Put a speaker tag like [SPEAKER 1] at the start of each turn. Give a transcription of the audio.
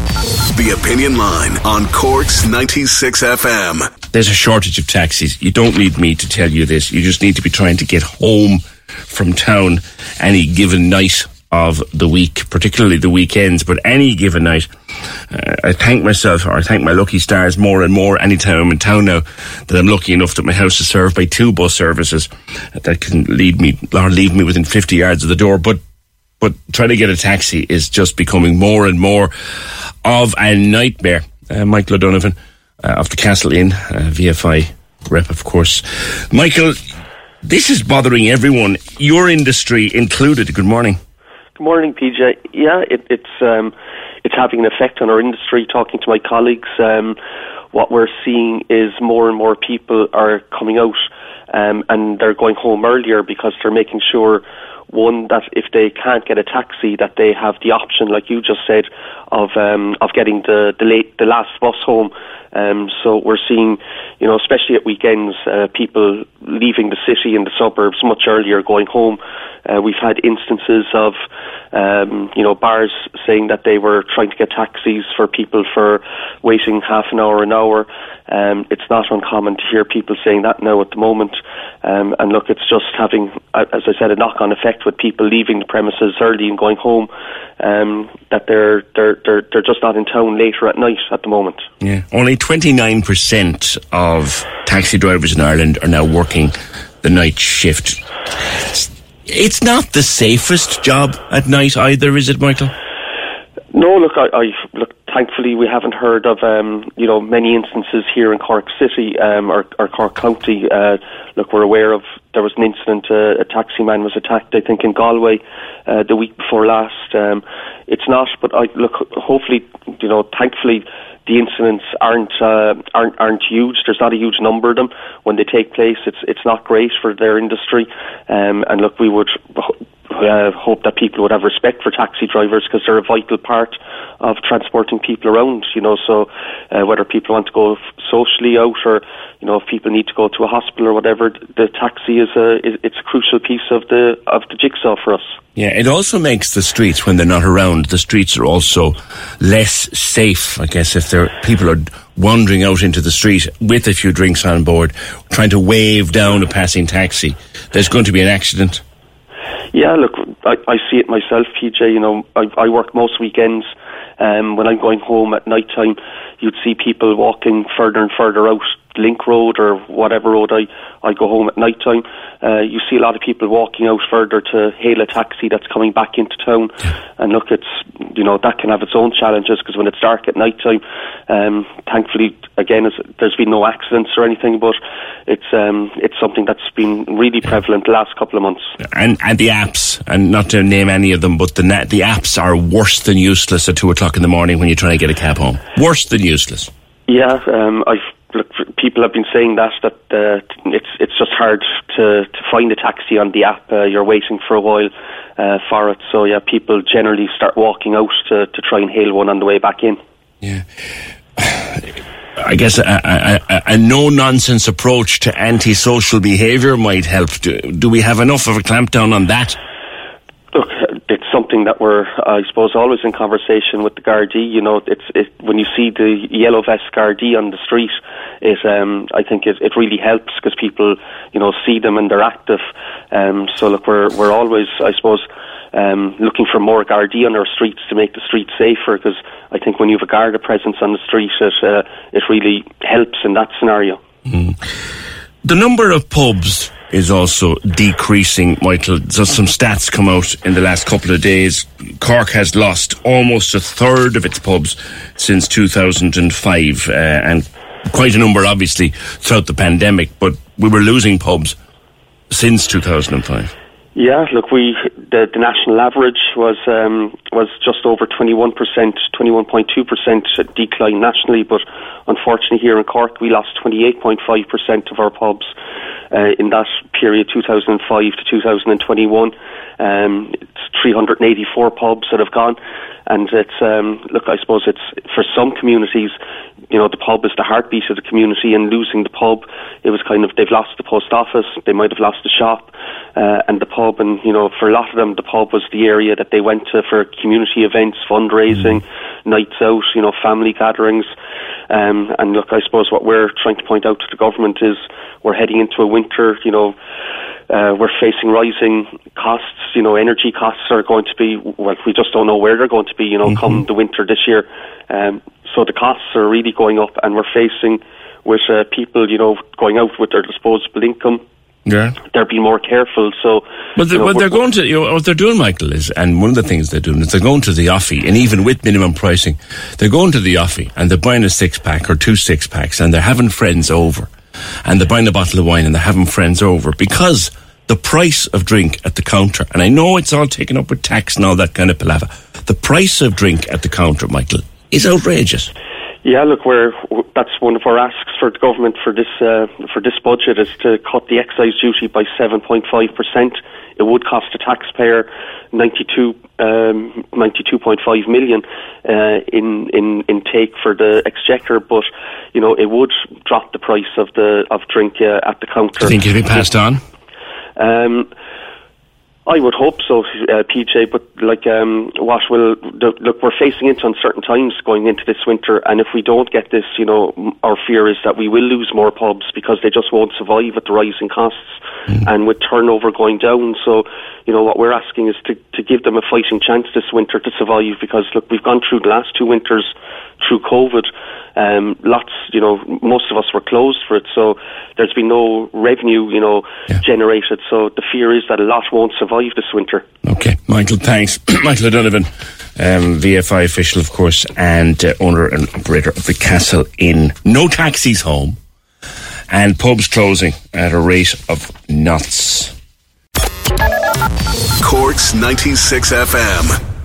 [SPEAKER 1] The Opinion Line on Cork's 96 FM.
[SPEAKER 2] There's a shortage of taxis. You don't need me to tell you this. You just need to be trying to get home from town any given night of the week, particularly the weekends, but any given night. Uh, I thank myself, or I thank my lucky stars more and more anytime I'm in town now that I'm lucky enough that my house is served by two bus services that can lead me, or leave me within 50 yards of the door. But but trying to get a taxi is just becoming more and more of a nightmare. Uh, Michael O'Donovan uh, of the Castle Inn, uh, VFI rep, of course. Michael, this is bothering everyone, your industry included. Good morning.
[SPEAKER 3] Good morning, PJ. Yeah, it, it's um, it's having an effect on our industry. Talking to my colleagues, um, what we're seeing is more and more people are coming out um, and they're going home earlier because they're making sure one that if they can't get a taxi, that they have the option, like you just said, of um, of getting the the late the last bus home. Um, so we're seeing, you know, especially at weekends, uh, people leaving the city and the suburbs much earlier, going home. Uh, we've had instances of, um, you know, bars saying that they were trying to get taxis for people for waiting half an hour, an hour. Um, it's not uncommon to hear people saying that now at the moment. Um, and look, it's just having, as I said, a knock-on effect with people leaving the premises early and going home. Um, that they're they're they're they're just not in town later at night at the moment.
[SPEAKER 2] Yeah, only twenty nine percent of taxi drivers in Ireland are now working the night shift. Not the safest job at night either, is it, Michael?
[SPEAKER 3] No, look, I, I look. Thankfully, we haven't heard of um, you know many instances here in Cork City um, or, or Cork County. Uh, look, we're aware of there was an incident. Uh, a taxi man was attacked, I think, in Galway uh, the week before last. Um, it's not, but I look. Hopefully, you know, thankfully, the incidents aren't uh, aren't aren't huge. There's not a huge number of them when they take place. It's it's not great for their industry. Um, and look, we would uh, hope that people would have respect for taxi drivers because they're a vital part of transporting people around. You know, so uh, whether people want to go socially out or you know if people need to go to a hospital or whatever, the taxi is a is, it's a crucial piece of the of the jigsaw for us.
[SPEAKER 2] Yeah, it also makes the streets when they're not around. The streets are also less safe, I guess, if there people are wandering out into the street with a few drinks on board, trying to wave down a passing taxi. There's going to be an accident.
[SPEAKER 3] Yeah, look, I, I see it myself, PJ. You know, I, I work most weekends. Um, when I'm going home at night time, you'd see people walking further and further out Link Road or whatever road I, I go home at night time. Uh, you see a lot of people walking out further to hail a taxi that's coming back into town. And look, it's, you know, that can have its own challenges because when it's dark at night time, um, thankfully, again, it's, there's been no accidents or anything, but it's, um, it's something that's been really prevalent the last couple of months.
[SPEAKER 2] And and the apps, and not to name any of them, but the net, the apps are worse than useless at two o'clock in the morning when you're trying to get a cab home. Worse than useless.
[SPEAKER 3] Yeah, um, I've people have been saying that that uh, it's it's just hard to to find a taxi on the app. Uh, you're waiting for a while uh, for it, so yeah, people generally start walking out to to try and hail one on the way back in.
[SPEAKER 2] Yeah. I guess a, a, a, a no nonsense approach to antisocial behaviour might help. Do, do we have enough of a clampdown on that?
[SPEAKER 3] Look, something that we're, I suppose, always in conversation with the Gardaí. You know, it's it, when you see the yellow vest Gardaí on the street, it um, I think it, it really helps because people, you know, see them and they're active. Um, so look, we're we're always, I suppose, um, looking for more Gardaí on our streets to make the streets safer. Because I think when you have a Garda presence on the street, it uh, it really helps in that scenario.
[SPEAKER 2] The number of pubs is also decreasing, Michael. So some stats come out in the last couple of days. Cork has lost almost a third of its pubs since 2005, uh, and quite a number, obviously, throughout the pandemic. But we were losing pubs since 2005.
[SPEAKER 3] Yeah, look, we the, the national average was um, was just over twenty one percent, twenty one point two percent decline nationally, but unfortunately here in Cork we lost twenty eight point five percent of our pubs uh, in that period, two thousand and five to two thousand and twenty one. Um, it's three hundred and eighty four pubs that have gone, and it's um, look, I suppose it's for some communities you know, the pub is the heartbeat of the community, and losing the pub, it was kind of they've lost the post office, they might have lost the shop, uh, and the pub, and you know, for a lot of them, the pub was the area that they went to for community events, fundraising, nights out, you know, family gatherings. Um, and look, I suppose what we're trying to point out to the government is we're heading into a winter, you know, uh, we're facing rising costs. You know, energy costs are going to be well. We just don't know where they're going to be. You know, mm-hmm. come the winter this year. Um, so the costs are really going up, and we're facing with uh, people, you know, going out with their disposable income.
[SPEAKER 2] Yeah,
[SPEAKER 3] they're being more careful. So,
[SPEAKER 2] but, the, you know, what they're going to, you know, what they're doing, Michael, is, and one of the things they're doing is they're going to the Offi, and even with minimum pricing, they're going to the Offi and they're buying a six pack or two six packs, and they're having friends over and they're buying a bottle of wine and they're having friends over because the price of drink at the counter, and I know it's all taken up with tax and all that kind of palaver, the price of drink at the counter, Michael, is outrageous.
[SPEAKER 3] Yeah, look, we're, that's one of our asks for the government for this uh, for this budget is to cut the excise duty by seven point five percent. It would cost the taxpayer 92, um, 92.5 million uh, in, in in take for the exchequer, but you know it would drop the price of the of drink uh, at the counter.
[SPEAKER 2] Do you think it'll be passed on?
[SPEAKER 3] Um, I would hope so, uh, PJ. But like, um, what will the, look? We're facing into uncertain times going into this winter, and if we don't get this, you know, our fear is that we will lose more pubs because they just won't survive at the rising costs, mm. and with turnover going down. So, you know, what we're asking is to to give them a fighting chance this winter to survive because look, we've gone through the last two winters through COVID. Um, lots, you know, most of us were closed for it, so there's been no revenue, you know, yeah. generated. So the fear is that a lot won't survive this winter.
[SPEAKER 2] Okay, Michael, thanks. Michael O'Donovan, um, VFI official, of course, and uh, owner and operator of the Castle Inn. No taxis home, and pubs closing at a rate of knots.
[SPEAKER 1] Corks 96 FM.